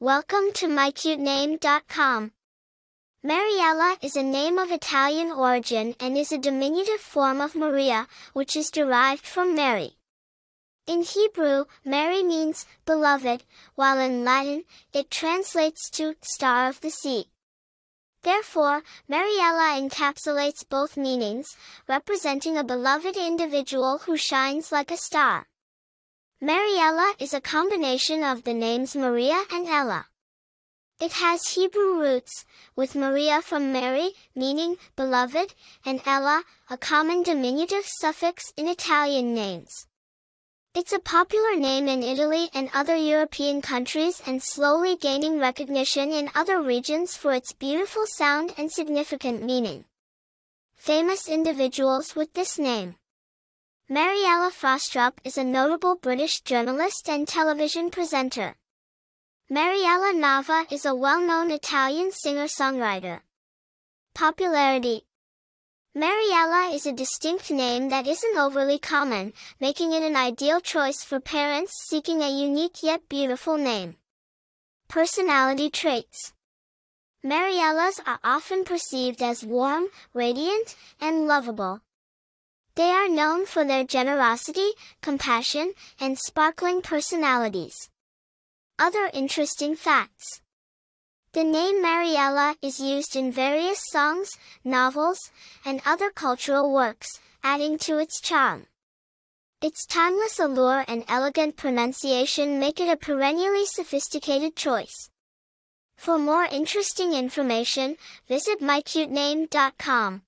Welcome to mycutename.com. Mariella is a name of Italian origin and is a diminutive form of Maria, which is derived from Mary. In Hebrew, Mary means beloved, while in Latin, it translates to star of the sea. Therefore, Mariella encapsulates both meanings, representing a beloved individual who shines like a star. Mariella is a combination of the names Maria and Ella. It has Hebrew roots, with Maria from Mary, meaning beloved, and Ella, a common diminutive suffix in Italian names. It's a popular name in Italy and other European countries and slowly gaining recognition in other regions for its beautiful sound and significant meaning. Famous individuals with this name. Mariella Frostrup is a notable British journalist and television presenter. Mariella Nava is a well-known Italian singer-songwriter. Popularity Mariella is a distinct name that isn't overly common, making it an ideal choice for parents seeking a unique yet beautiful name. Personality traits Mariellas are often perceived as warm, radiant, and lovable. They are known for their generosity, compassion, and sparkling personalities. Other interesting facts. The name Mariella is used in various songs, novels, and other cultural works, adding to its charm. Its timeless allure and elegant pronunciation make it a perennially sophisticated choice. For more interesting information, visit mycutename.com.